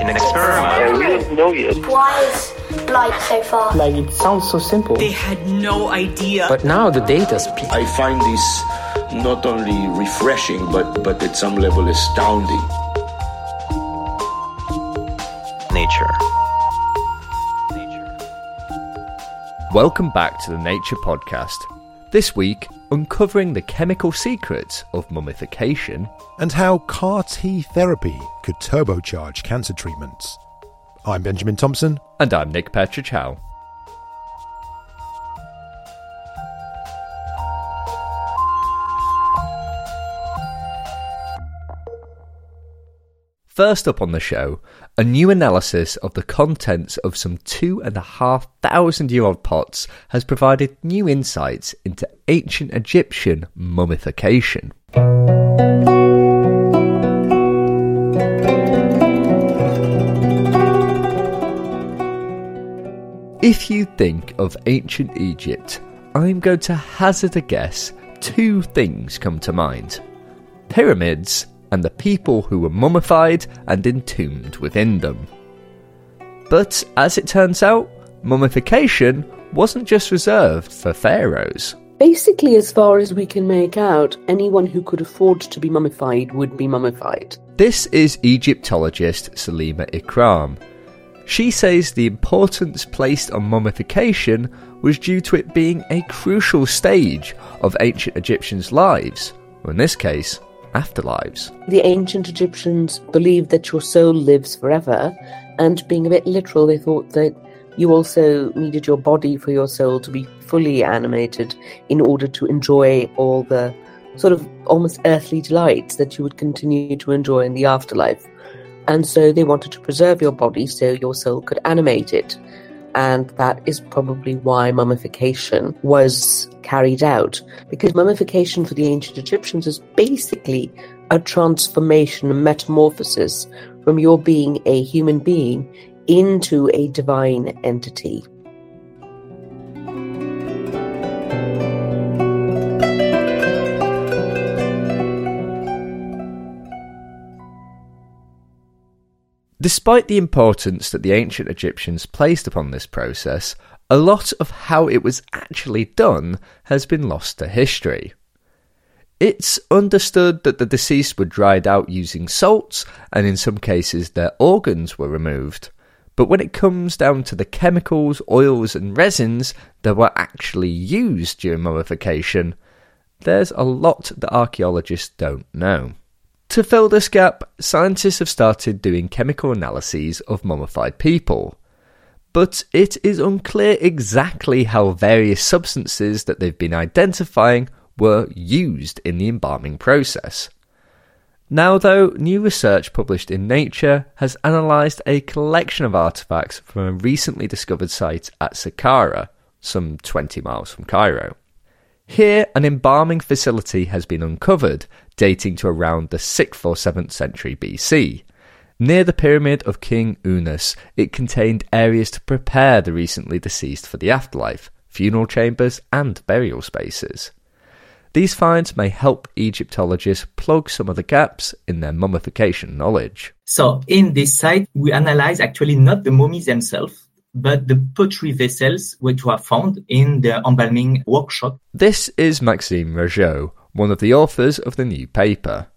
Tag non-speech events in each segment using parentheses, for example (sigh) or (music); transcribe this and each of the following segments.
In an experiment, Yeah, we don't know yet. Why is light so far? Like it sounds so simple. They had no idea. But now the data speaks. I find this not only refreshing, but, but at some level astounding. nature. Nature. Welcome back to the Nature Podcast. This week, uncovering the chemical secrets of mummification. and how CAR T therapy could turbocharge cancer treatments. I'm Benjamin Thompson. And I'm Nick Petrić Howe. First up on the show, a new analysis of the contents of some two and a half thousand year old pots has provided new insights into ancient Egyptian mummification. If you think of ancient Egypt, I'm going to hazard a guess two things come to mind pyramids and the people who were mummified and entombed within them. But as it turns out, mummification wasn't just reserved for pharaohs. Basically, as far as we can make out, anyone who could afford to be mummified would be mummified. This is Egyptologist Salima Ikram. She says the importance placed on mummification was due to it being a crucial stage of ancient Egyptians' lives, or in this case, afterlives. The ancient Egyptians believed that your soul lives forever, and being a bit literal, they thought that you also needed your body for your soul to be fully animated in order to enjoy all the sort of almost earthly delights that you would continue to enjoy in the afterlife. And so they wanted to preserve your body so your soul could animate it. And that is probably why mummification was carried out. Because mummification for the ancient Egyptians is basically a transformation, a metamorphosis from your being a human being into a divine entity. Despite the importance that the ancient Egyptians placed upon this process, a lot of how it was actually done has been lost to history. It's understood that the deceased were dried out using salts, and in some cases their organs were removed. But when it comes down to the chemicals, oils, and resins that were actually used during mummification, there's a lot that archaeologists don't know. To fill this gap, scientists have started doing chemical analyses of mummified people. But it is unclear exactly how various substances that they've been identifying were used in the embalming process. Now, though, new research published in Nature has analysed a collection of artefacts from a recently discovered site at Saqqara, some 20 miles from Cairo. Here, an embalming facility has been uncovered, dating to around the 6th or 7th century BC. Near the pyramid of King Unas, it contained areas to prepare the recently deceased for the afterlife, funeral chambers, and burial spaces. These finds may help Egyptologists plug some of the gaps in their mummification knowledge. So in this site, we analyze actually not the mummies themselves, but the pottery vessels which were found in the embalming workshop. This is Maxime Rageot, one of the authors of the new paper.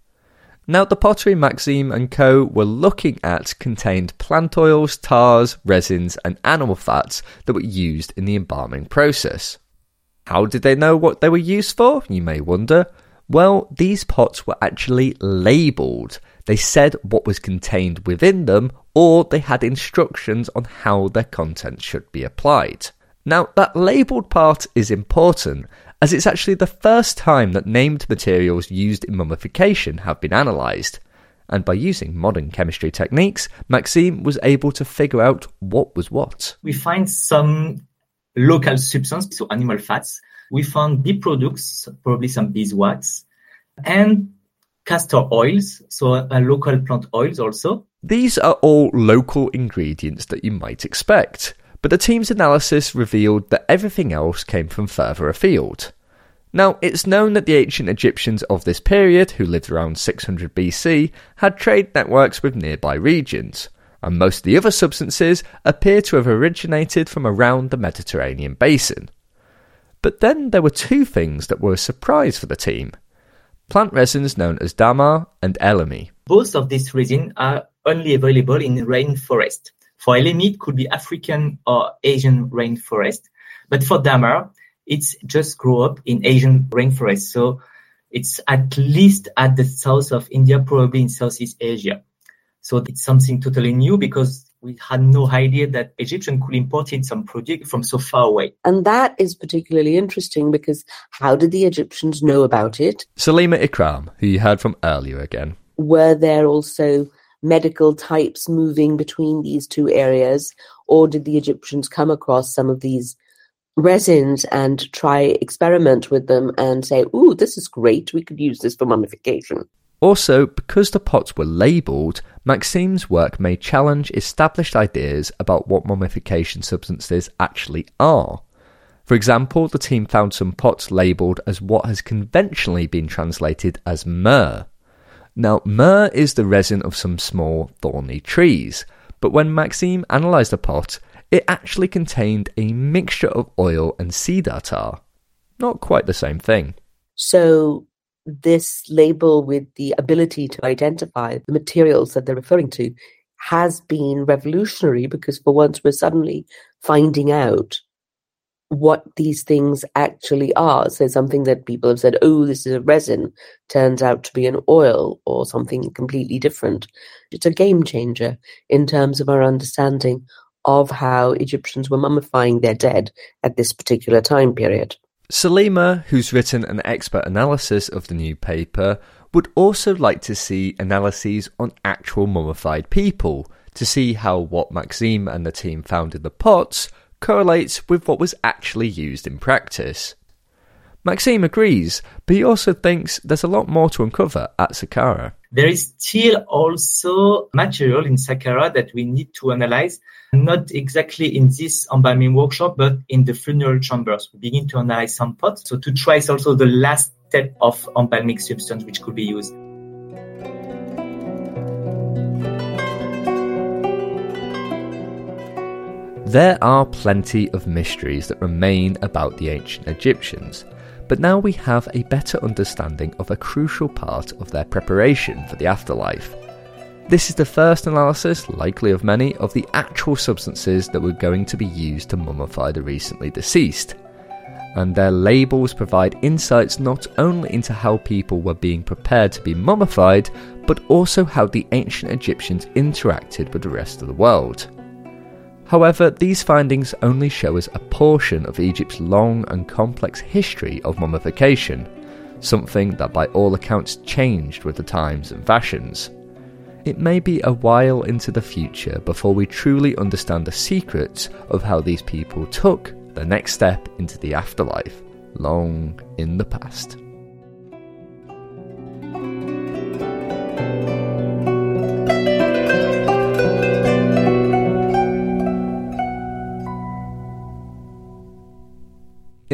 Now, the pottery Maxime and co. were looking at contained plant oils, tars, resins, and animal fats that were used in the embalming process. How did they know what they were used for, you may wonder? Well, these pots were actually labelled. They said what was contained within them, or they had instructions on how their contents should be applied. Now, that labelled part is important, as it's actually the first time that named materials used in mummification have been analysed. And by using modern chemistry techniques, Maxime was able to figure out what was what. We find some local substance, so animal fats. We found bee products, probably some beeswax, and castor oils, so local plant oils also. These are all local ingredients that you might expect, but the team's analysis revealed that everything else came from further afield. Now, it's known that the ancient Egyptians of this period, who lived around 600 BC, had trade networks with nearby regions, and most of the other substances appear to have originated from around the Mediterranean basin. But then there were two things that were a surprise for the team plant resins known as damar and elemi. Both of these resins are only available in rainforest. For elemi, it could be African or Asian rainforest, but for damar, it's just grow up in Asian rainforest. So it's at least at the south of India, probably in Southeast Asia. So it's something totally new because we had no idea that Egyptian could import in some product from so far away. And that is particularly interesting because how did the Egyptians know about it? Salima Ikram, who you heard from earlier again. Were there also medical types moving between these two areas, or did the Egyptians come across some of these resins and try experiment with them and say, "Ooh, this is great. We could use this for mummification." Also, because the pots were labelled, Maxime's work may challenge established ideas about what mummification substances actually are. For example, the team found some pots labelled as what has conventionally been translated as myrrh. Now, myrrh is the resin of some small thorny trees, but when Maxime analysed the pot, it actually contained a mixture of oil and cedar tar. Not quite the same thing. So, this label with the ability to identify the materials that they're referring to has been revolutionary because for once we're suddenly finding out what these things actually are. So something that people have said, oh, this is a resin, turns out to be an oil or something completely different. It's a game changer in terms of our understanding of how Egyptians were mummifying their dead at this particular time period. Salima, who's written an expert analysis of the new paper, would also like to see analyses on actual mummified people to see how what Maxime and the team found in the pots correlates with what was actually used in practice. Maxime agrees, but he also thinks there's a lot more to uncover at Saqqara. There is still also material in Saqqara that we need to analyze, not exactly in this embalming workshop, but in the funeral chambers. We begin to analyze some pots, so to trace also the last step of embalming substance which could be used. There are plenty of mysteries that remain about the ancient Egyptians, but now we have a better understanding of a crucial part of their preparation for the afterlife. This is the first analysis, likely of many, of the actual substances that were going to be used to mummify the recently deceased. And their labels provide insights not only into how people were being prepared to be mummified, but also how the ancient Egyptians interacted with the rest of the world. However, these findings only show us a portion of Egypt's long and complex history of mummification, something that by all accounts changed with the times and fashions. It may be a while into the future before we truly understand the secrets of how these people took the next step into the afterlife, long in the past.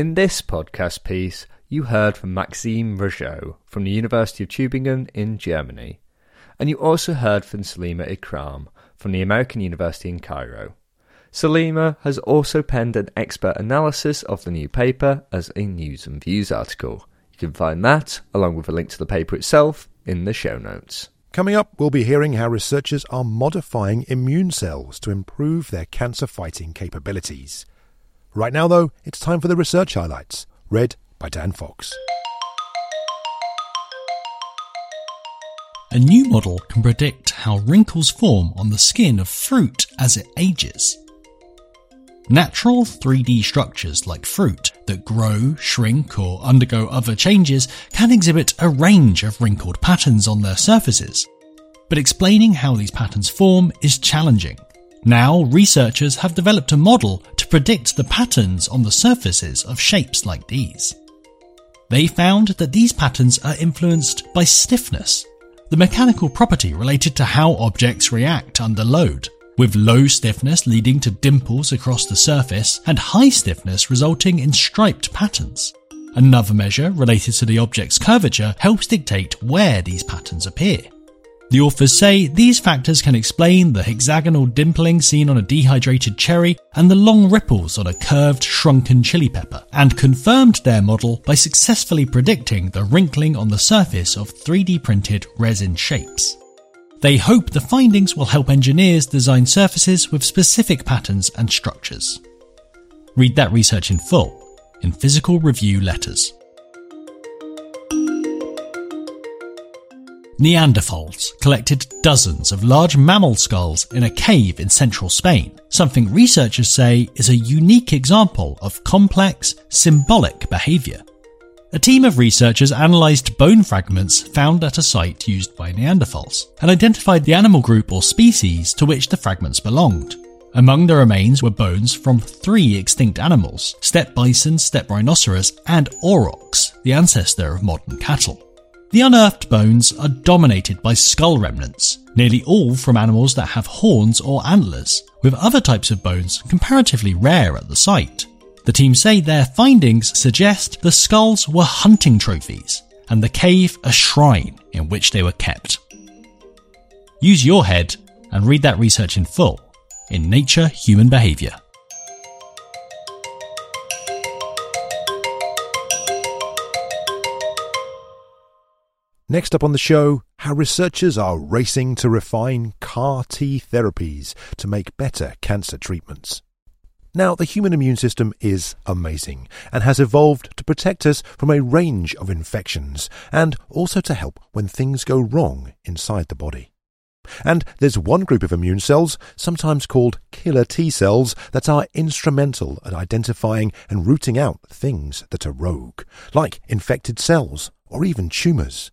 In this podcast piece, you heard from Maxime Rageot from the University of Tübingen in Germany, and you also heard from Salima Ikram from the American University in Cairo. Salima has also penned an expert analysis of the new paper as a News and Views article. You can find that, along with a link to the paper itself, in the show notes. Coming up, we'll be hearing how researchers are modifying immune cells to improve their cancer fighting capabilities. Right now, though, it's time for the research highlights, read by Dan Fox. A new model can predict how wrinkles form on the skin of fruit as it ages. Natural 3D structures like fruit that grow, shrink, or undergo other changes can exhibit a range of wrinkled patterns on their surfaces. But explaining how these patterns form is challenging. Now, researchers have developed a model to predict the patterns on the surfaces of shapes like these. They found that these patterns are influenced by stiffness, the mechanical property related to how objects react under load, with low stiffness leading to dimples across the surface and high stiffness resulting in striped patterns. Another measure related to the object's curvature helps dictate where these patterns appear. The authors say these factors can explain the hexagonal dimpling seen on a dehydrated cherry and the long ripples on a curved, shrunken chili pepper, and confirmed their model by successfully predicting the wrinkling on the surface of 3D printed resin shapes. They hope the findings will help engineers design surfaces with specific patterns and structures. Read that research in full in Physical Review Letters. Neanderthals collected dozens of large mammal skulls in a cave in central Spain, something researchers say is a unique example of complex, symbolic behaviour. A team of researchers analysed bone fragments found at a site used by Neanderthals and identified the animal group or species to which the fragments belonged. Among the remains were bones from three extinct animals steppe bison, steppe rhinoceros, and aurochs, the ancestor of modern cattle. The unearthed bones are dominated by skull remnants, nearly all from animals that have horns or antlers, with other types of bones comparatively rare at the site. The team say their findings suggest the skulls were hunting trophies, and the cave a shrine in which they were kept. Use your head and read that research in full in Nature Human Behavior. Next up on the show, how researchers are racing to refine CAR T therapies to make better cancer treatments. Now, the human immune system is amazing and has evolved to protect us from a range of infections and also to help when things go wrong inside the body. And there's one group of immune cells, sometimes called killer T cells, that are instrumental at identifying and rooting out things that are rogue, like infected cells or even tumours.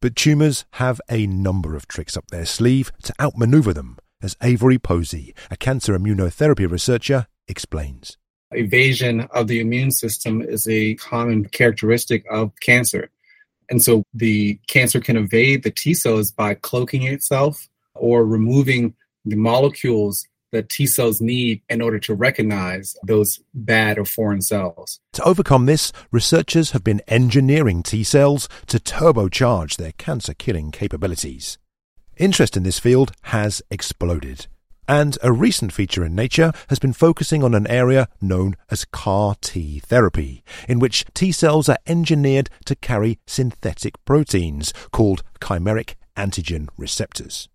But tumours have a number of tricks up their sleeve to outmaneuver them, as Avery Posey, a cancer immunotherapy researcher, explains. Evasion of the immune system is a common characteristic of cancer. And so the cancer can evade the T cells by cloaking itself or removing the molecules that T cells need in order to recognize those bad or foreign cells. To overcome this, researchers have been engineering T cells to turbocharge their cancer killing capabilities. Interest in this field has exploded. And a recent feature in Nature has been focusing on an area known as CAR T therapy, in which T cells are engineered to carry synthetic proteins called chimeric antigen receptors.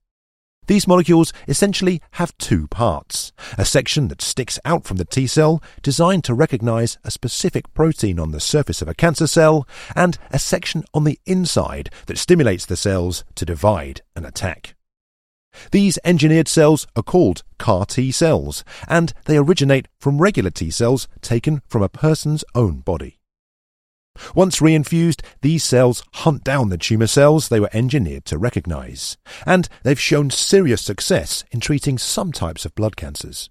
These molecules essentially have two parts a section that sticks out from the T cell, designed to recognize a specific protein on the surface of a cancer cell, and a section on the inside that stimulates the cells to divide and attack. These engineered cells are called CAR T cells, and they originate from regular T cells taken from a person's own body. Once reinfused, these cells hunt down the tumour cells they were engineered to recognise, and they've shown serious success in treating some types of blood cancers.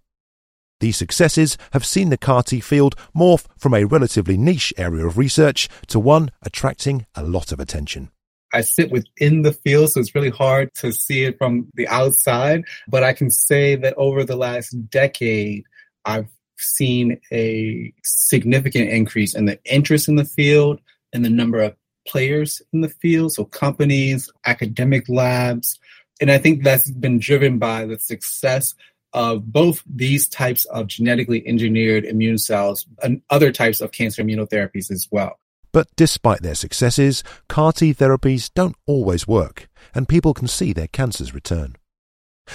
These successes have seen the CAR T field morph from a relatively niche area of research to one attracting a lot of attention. I sit within the field, so it's really hard to see it from the outside. But I can say that over the last decade, I've seen a significant increase in the interest in the field and the number of players in the field, so companies, academic labs. And I think that's been driven by the success of both these types of genetically engineered immune cells and other types of cancer immunotherapies as well. But despite their successes, CAR T therapies don't always work, and people can see their cancers return.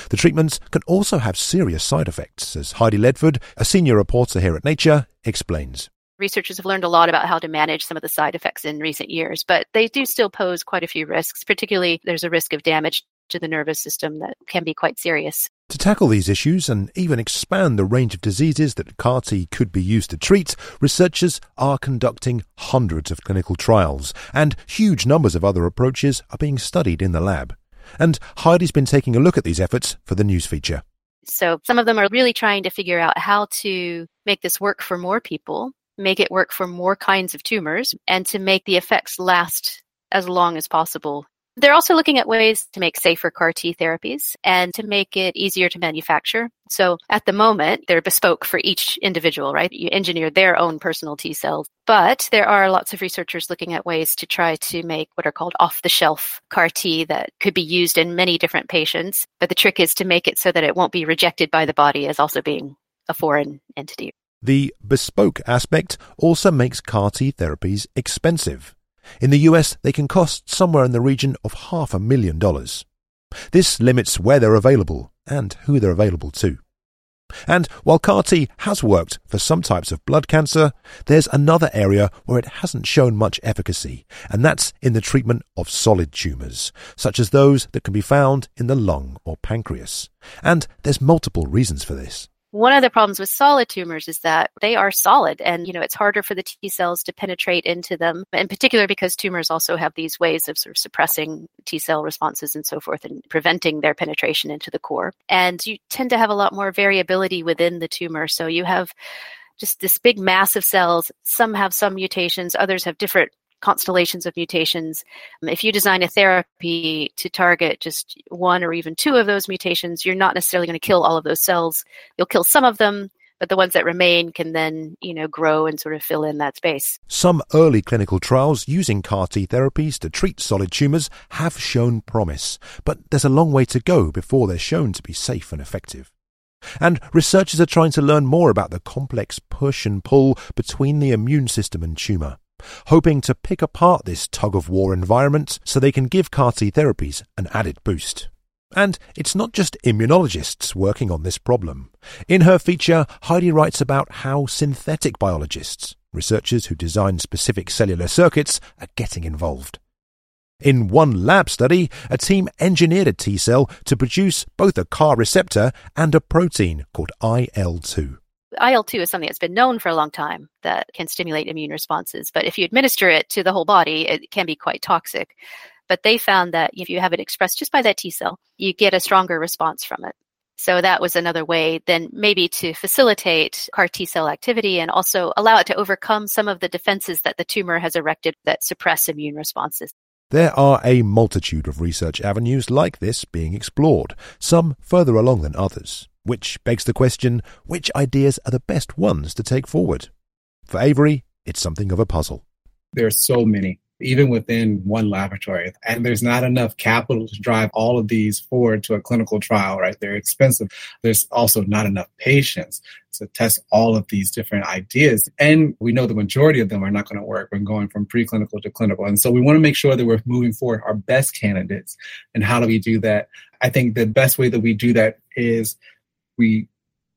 The treatments can also have serious side effects, as Heidi Ledford, a senior reporter here at Nature, explains. Researchers have learned a lot about how to manage some of the side effects in recent years, but they do still pose quite a few risks. Particularly, there's a risk of damage to the nervous system that can be quite serious. To tackle these issues and even expand the range of diseases that CAR T could be used to treat, researchers are conducting hundreds of clinical trials, and huge numbers of other approaches are being studied in the lab. And Heidi's been taking a look at these efforts for the news feature. So some of them are really trying to figure out how to make this work for more people, make it work for more kinds of tumors, and to make the effects last as long as possible they're also looking at ways to make safer CAR T therapies and to make it easier to manufacture. So at the moment, they're bespoke for each individual, right? You engineer their own personal T cells. But there are lots of researchers looking at ways to try to make what are called off the shelf CAR T that could be used in many different patients. But the trick is to make it so that it won't be rejected by the body as also being a foreign entity. The bespoke aspect also makes CAR T therapies expensive. In the US, they can cost somewhere in the region of half a million dollars. This limits where they're available and who they're available to. And while CAR T has worked for some types of blood cancer, there's another area where it hasn't shown much efficacy, and that's in the treatment of solid tumours, such as those that can be found in the lung or pancreas. And there's multiple reasons for this. One of the problems with solid tumors is that they are solid and, you know, it's harder for the T cells to penetrate into them, in particular because tumors also have these ways of sort of suppressing T cell responses and so forth and preventing their penetration into the core. And you tend to have a lot more variability within the tumor. So you have just this big mass of cells. Some have some mutations, others have different constellations of mutations. Um, if you design a therapy to target just one or even two of those mutations, you're not necessarily going to kill all of those cells. You'll kill some of them, but the ones that remain can then, you know, grow and sort of fill in that space. Some early clinical trials using CAR T therapies to treat solid tumours have shown promise, but there's a long way to go before they're shown to be safe and effective. And researchers are trying to learn more about the complex push and pull between the immune system and tumour hoping to pick apart this tug of war environment so they can give CAR T therapies an added boost. And it's not just immunologists working on this problem. In her feature, Heidi writes about how synthetic biologists, researchers who design specific cellular circuits, are getting involved. In one lab study, a team engineered a T cell to produce both a CAR receptor and a protein called IL2. IL 2 is something that's been known for a long time that can stimulate immune responses. But if you administer it to the whole body, it can be quite toxic. But they found that if you have it expressed just by that T cell, you get a stronger response from it. So that was another way then maybe to facilitate CAR T cell activity and also allow it to overcome some of the defenses that the tumor has erected that suppress immune responses. There are a multitude of research avenues like this being explored, some further along than others. Which begs the question which ideas are the best ones to take forward? For Avery, it's something of a puzzle. There are so many, even within one laboratory, and there's not enough capital to drive all of these forward to a clinical trial, right? They're expensive. There's also not enough patients to test all of these different ideas. And we know the majority of them are not going to work when going from preclinical to clinical. And so we want to make sure that we're moving forward our best candidates. And how do we do that? I think the best way that we do that is we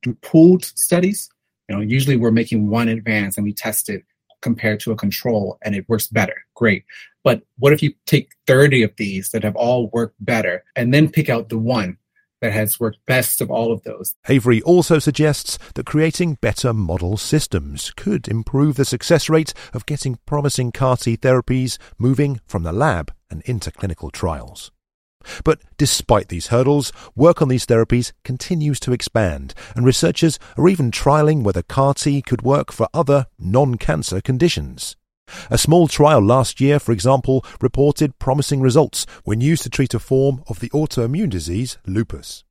do pooled studies. You know, usually we're making one advance and we test it compared to a control and it works better. Great. But what if you take 30 of these that have all worked better and then pick out the one that has worked best of all of those? Avery also suggests that creating better model systems could improve the success rate of getting promising CAR T therapies moving from the lab and into clinical trials. But despite these hurdles, work on these therapies continues to expand, and researchers are even trialing whether CAR T could work for other non cancer conditions. A small trial last year, for example, reported promising results when used to treat a form of the autoimmune disease lupus.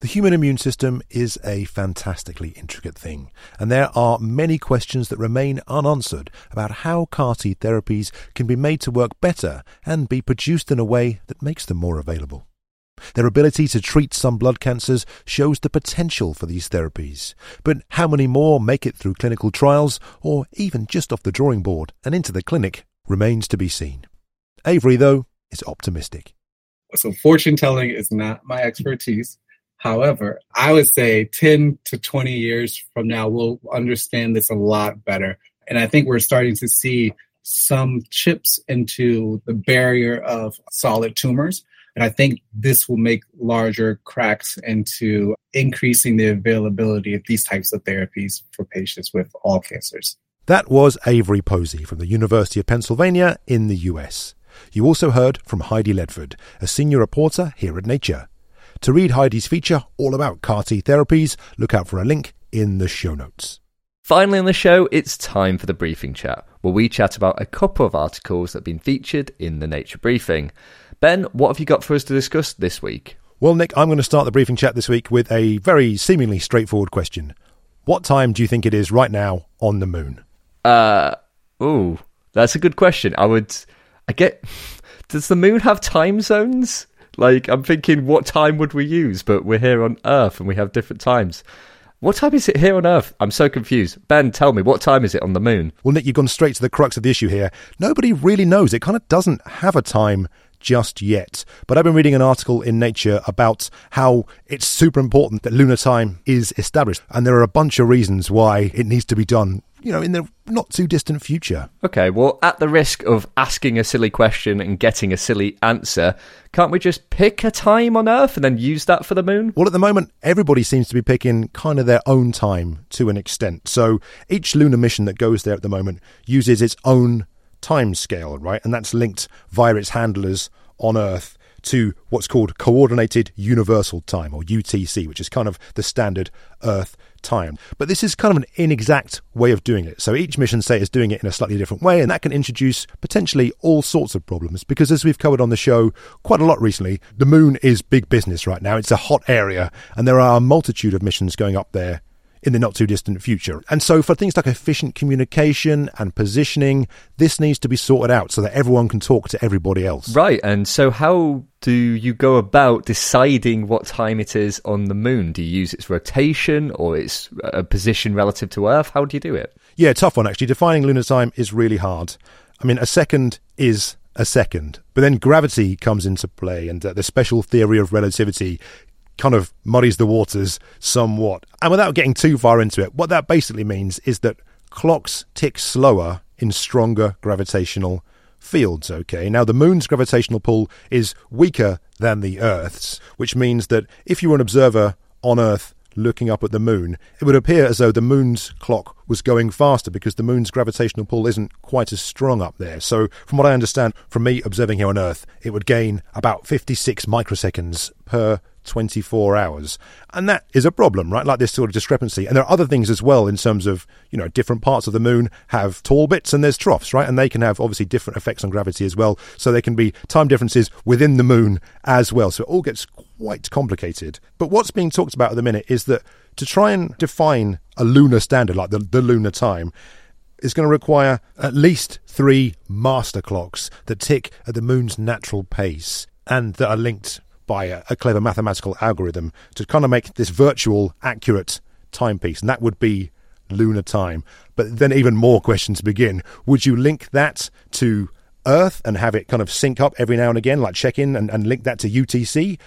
The human immune system is a fantastically intricate thing, and there are many questions that remain unanswered about how CAR T therapies can be made to work better and be produced in a way that makes them more available. Their ability to treat some blood cancers shows the potential for these therapies. But how many more make it through clinical trials, or even just off the drawing board and into the clinic, remains to be seen. Avery, though, is optimistic. So, fortune telling is not my expertise. However, I would say 10 to 20 years from now, we'll understand this a lot better. And I think we're starting to see some chips into the barrier of solid tumors. And I think this will make larger cracks into increasing the availability of these types of therapies for patients with all cancers. That was Avery Posey from the University of Pennsylvania in the US. You also heard from Heidi Ledford, a senior reporter here at Nature. To read Heidi's feature all about CAR T therapies, look out for a link in the show notes. Finally, on the show, it's time for the briefing chat, where we chat about a couple of articles that have been featured in the Nature Briefing. Ben, what have you got for us to discuss this week? Well, Nick, I'm going to start the briefing chat this week with a very seemingly straightforward question. What time do you think it is right now on the moon? Uh, oh, that's a good question. I would, I get, (laughs) does the moon have time zones? Like, I'm thinking, what time would we use? But we're here on Earth and we have different times. What time is it here on Earth? I'm so confused. Ben, tell me, what time is it on the moon? Well, Nick, you've gone straight to the crux of the issue here. Nobody really knows. It kind of doesn't have a time just yet. But I've been reading an article in Nature about how it's super important that lunar time is established. And there are a bunch of reasons why it needs to be done you know, in the not too distant future. Okay, well, at the risk of asking a silly question and getting a silly answer, can't we just pick a time on Earth and then use that for the moon? Well, at the moment, everybody seems to be picking kind of their own time to an extent. So each lunar mission that goes there at the moment uses its own time scale, right? And that's linked via its handlers on Earth to what's called Coordinated Universal Time, or UTC, which is kind of the standard Earth time. But this is kind of an inexact way of doing it. So each mission, say, is doing it in a slightly different way, and that can introduce potentially all sorts of problems. Because as we've covered on the show quite a lot recently, the moon is big business right now. It's a hot area, and there are a multitude of missions going up there in the not too distant future. And so, for things like efficient communication and positioning, this needs to be sorted out so that everyone can talk to everybody else. Right. And so, how do you go about deciding what time it is on the moon? Do you use its rotation or its uh, position relative to Earth? How do you do it? Yeah, tough one actually. Defining lunar time is really hard. I mean, a second is a second. But then gravity comes into play, and uh, the special theory of relativity kind of muddies the waters somewhat. And without getting too far into it, what that basically means is that clocks tick slower in stronger gravitational fields, okay? Now, the moon's gravitational pull is weaker than the Earth's, which means that if you were an observer on Earth looking up at the moon, it would appear as though the moon's clock was going faster because the moon's gravitational pull isn't quite as strong up there. So, from what I understand from me observing here on Earth, it would gain about 56 microseconds per 24 hours. And that is a problem, right? Like this sort of discrepancy. And there are other things as well in terms of, you know, different parts of the moon have tall bits and there's troughs, right? And they can have obviously different effects on gravity as well. So there can be time differences within the moon as well. So it all gets quite complicated. But what's being talked about at the minute is that to try and define a lunar standard, like the, the lunar time, is going to require at least three master clocks that tick at the moon's natural pace and that are linked by a, a clever mathematical algorithm to kind of make this virtual accurate timepiece, and that would be lunar time. But then even more questions begin. Would you link that to Earth and have it kind of sync up every now and again, like check in and, and link that to UTC?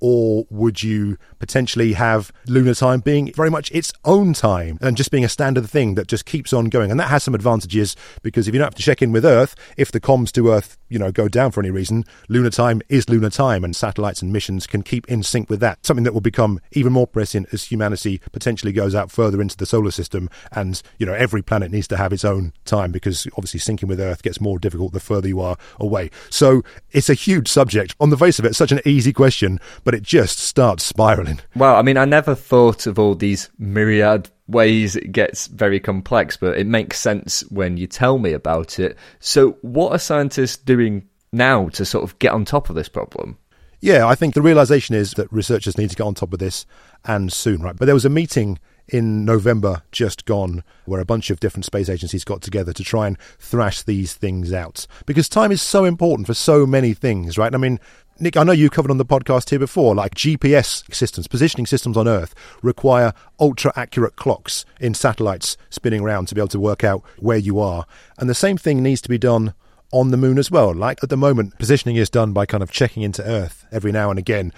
or would you potentially have lunar time being very much its own time and just being a standard thing that just keeps on going? And that has some advantages because if you don't have to check in with Earth, if the comms to Earth, you know, go down for any reason, lunar time is lunar time and satellites and missions can keep in sync with that. Something that will become even more pressing as humanity potentially goes out further into the solar system and, you know, every planet needs to have its own time because obviously syncing with Earth gets more difficult the further you are away. So it's a huge subject. On the face of it, such an easy question, but it just starts spiraling. Well, I mean, I never thought of all these myriad ways it gets very complex, but it makes sense when you tell me about it. So, what are scientists doing now to sort of get on top of this problem? Yeah, I think the realization is that researchers need to get on top of this and soon, right? But there was a meeting in November just gone, where a bunch of different space agencies got together to try and thrash these things out. Because time is so important for so many things, right? I mean, Nick, I know you covered on the podcast here before, like GPS systems, positioning systems on Earth require ultra accurate clocks in satellites spinning around to be able to work out where you are. And the same thing needs to be done on the moon as well. Like at the moment, positioning is done by kind of checking into Earth every now and again.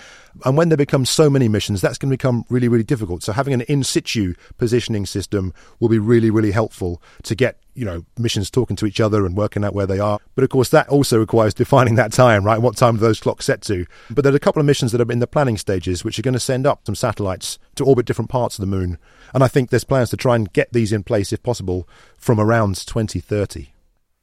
And when there become so many missions, that's going to become really, really difficult. So having an in situ positioning system will be really, really helpful to get, you know, missions talking to each other and working out where they are. But of course, that also requires (laughs) defining that time, right? What time are those clocks set to? But there are a couple of missions that are in the planning stages, which are going to send up some satellites to orbit different parts of the moon. And I think there's plans to try and get these in place, if possible, from around 2030.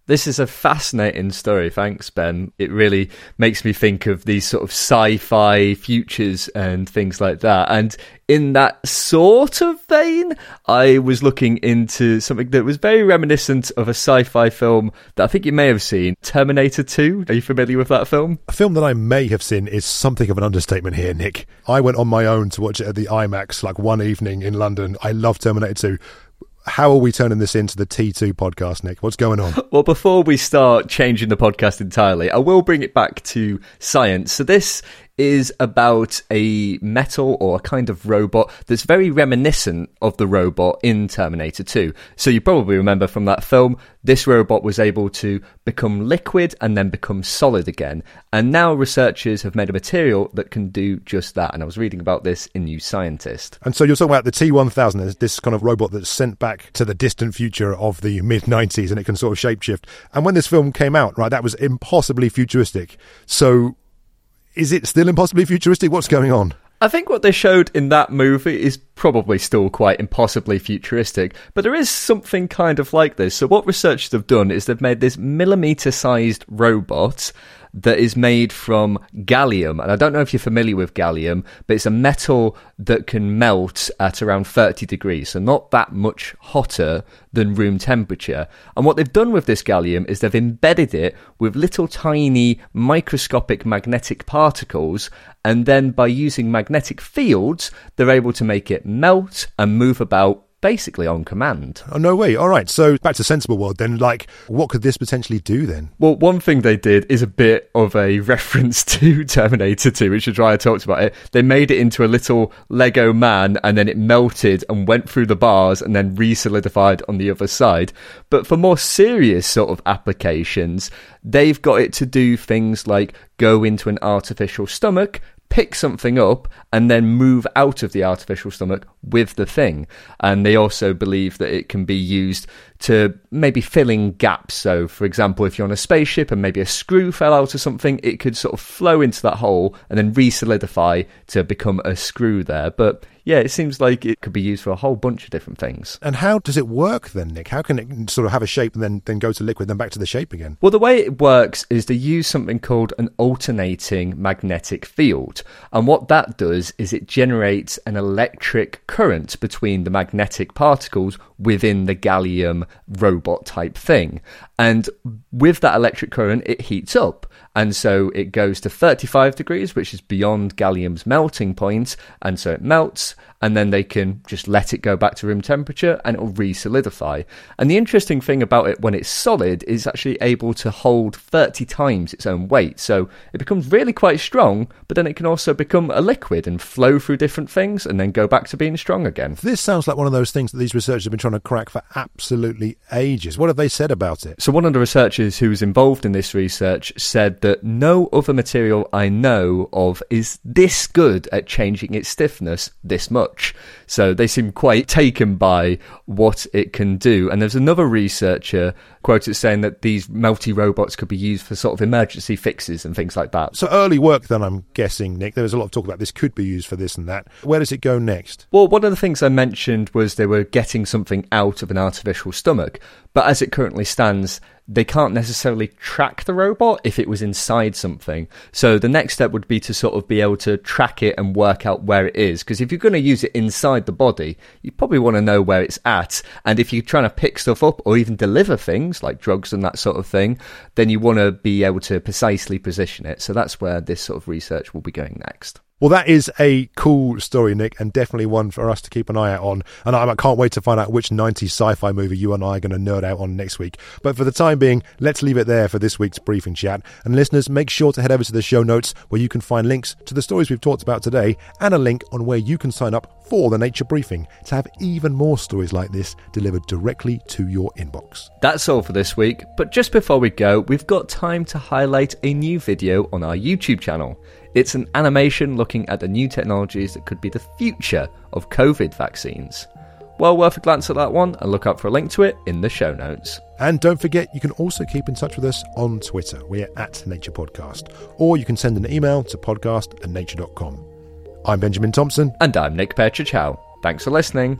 This is a fascinating story. Thanks, Ben. It really makes me think of these sort of sci fi futures and things like that. And in that sort of vein, I was looking into something that was very reminiscent of a sci fi film that I think you may have seen Terminator 2. Are you familiar with that film? A film that I may have seen is something of an understatement here, Nick. I went on my own to watch it at the IMAX like one evening in London. I love Terminator 2 how are we turning this into the T2 podcast, Nick? What's going on? Well, before we start changing the podcast entirely, I will bring it back to science. So, this is about a metal or a kind of robot that's very reminiscent of the robot in Terminator 2. So you probably remember from that film, this robot was able to become liquid and then become solid again. And now researchers have made a material that can do just that. And I was reading about this in New Scientist. And so you're talking about the T1000, this kind of robot that's sent back to the distant future of the mid 90s and it can sort of shapeshift. And when this film came out, right, that was impossibly futuristic. So is it still impossibly futuristic? What's going on? I think what they showed in that movie is probably still quite impossibly futuristic, but there is something kind of like this. So, what researchers have done is they've made this millimeter sized robot that is made from gallium. And I don't know if you're familiar with gallium, but it's a metal that can melt at around 30 degrees, so not that much hotter than room temperature. And what they've done with this gallium is they've embedded it with little tiny microscopic magnetic particles, and then by using magnetic fields, they're able to make it melt and move about basically on command. Oh, no way. All right. So back to Sensible World then. Like, what could this potentially do then? Well, one thing they did is a bit of a (laughs) reference to Terminator 2, which is why I talked about it. They made it into a little Lego man and then it melted and went through the bars and then re solidified on the other side. But for more serious sort of applications, they've got it to do things like go into an artificial stomach, pick something up and then move out of the artificial stomach with the thing. And they also believe that it can be used to maybe fill in gaps. So, for example, if you're on a spaceship and maybe a screw fell out or something, it could sort of flow into that hole and then re solidify to become a screw there. But yeah, it seems like it could be used for a whole bunch of different things. And how does it work then, Nick? How can it sort of have a shape and then, then go to liquid, then back to the shape again? Well, the way it works is they use something called an alternating magnetic field. And what that does is it generates an electric current between the magnetic particles within the gallium robot type thing. And with that electric current, it heats up. And so it goes to 35 degrees, which is beyond gallium's melting point. And so it melts, and then they can just let it go back to room temperature and it'll re solidify. And the interesting thing about it when it's solid is actually able to hold 30 times its own weight. So it becomes really quite strong, but then it can also become a liquid and flow through different things and then go back to being strong again. This sounds like one of those things that these researchers have been trying to crack for absolutely ages. What have they said about it? So, one of the researchers who was involved in this research said that no other material I know of is this good at changing its stiffness this much much. So they seem quite taken by what it can do. And there's another researcher quoted saying that these melty robots could be used for sort of emergency fixes and things like that. So early work, then I'm guessing, Nick. There was a lot of talk about this could be used for this and that. Where does it go next? Well, one of the things I mentioned was they were getting something out of an artificial stomach. But as it currently stands, they can't necessarily track the robot if it was inside something. So the next step would be to sort of be able to track it and work out where it is. Because if you're going to use it inside the body, you probably want to know where it's at. And if you're trying to pick stuff up or even deliver things like drugs and that sort of thing, then you want to be able to precisely position it. So that's where this sort of research will be going next. Well, that is a cool story, Nick, and definitely one for us to keep an eye out on. And I can't wait to find out which 90s sci fi movie you and I are going to nerd out on next week. But for the time being, let's leave it there for this week's briefing chat. And listeners, make sure to head over to the show notes where you can find links to the stories we've talked about today and a link on where you can sign up for the Nature Briefing to have even more stories like this delivered directly to your inbox. That's all for this week, but just before we go, we've got time to highlight a new video on our YouTube channel. It's an animation looking at the new technologies that could be the future of COVID vaccines. Well worth a glance at that one and look out for a link to it in the show notes. And don't forget, you can also keep in touch with us on Twitter. We're at Nature Podcast. Or you can send an email to podcast at nature.com. I'm Benjamin Thompson. And I'm Nick Petrić Howe. Thanks for listening.